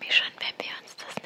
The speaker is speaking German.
mich schon, wenn wir uns das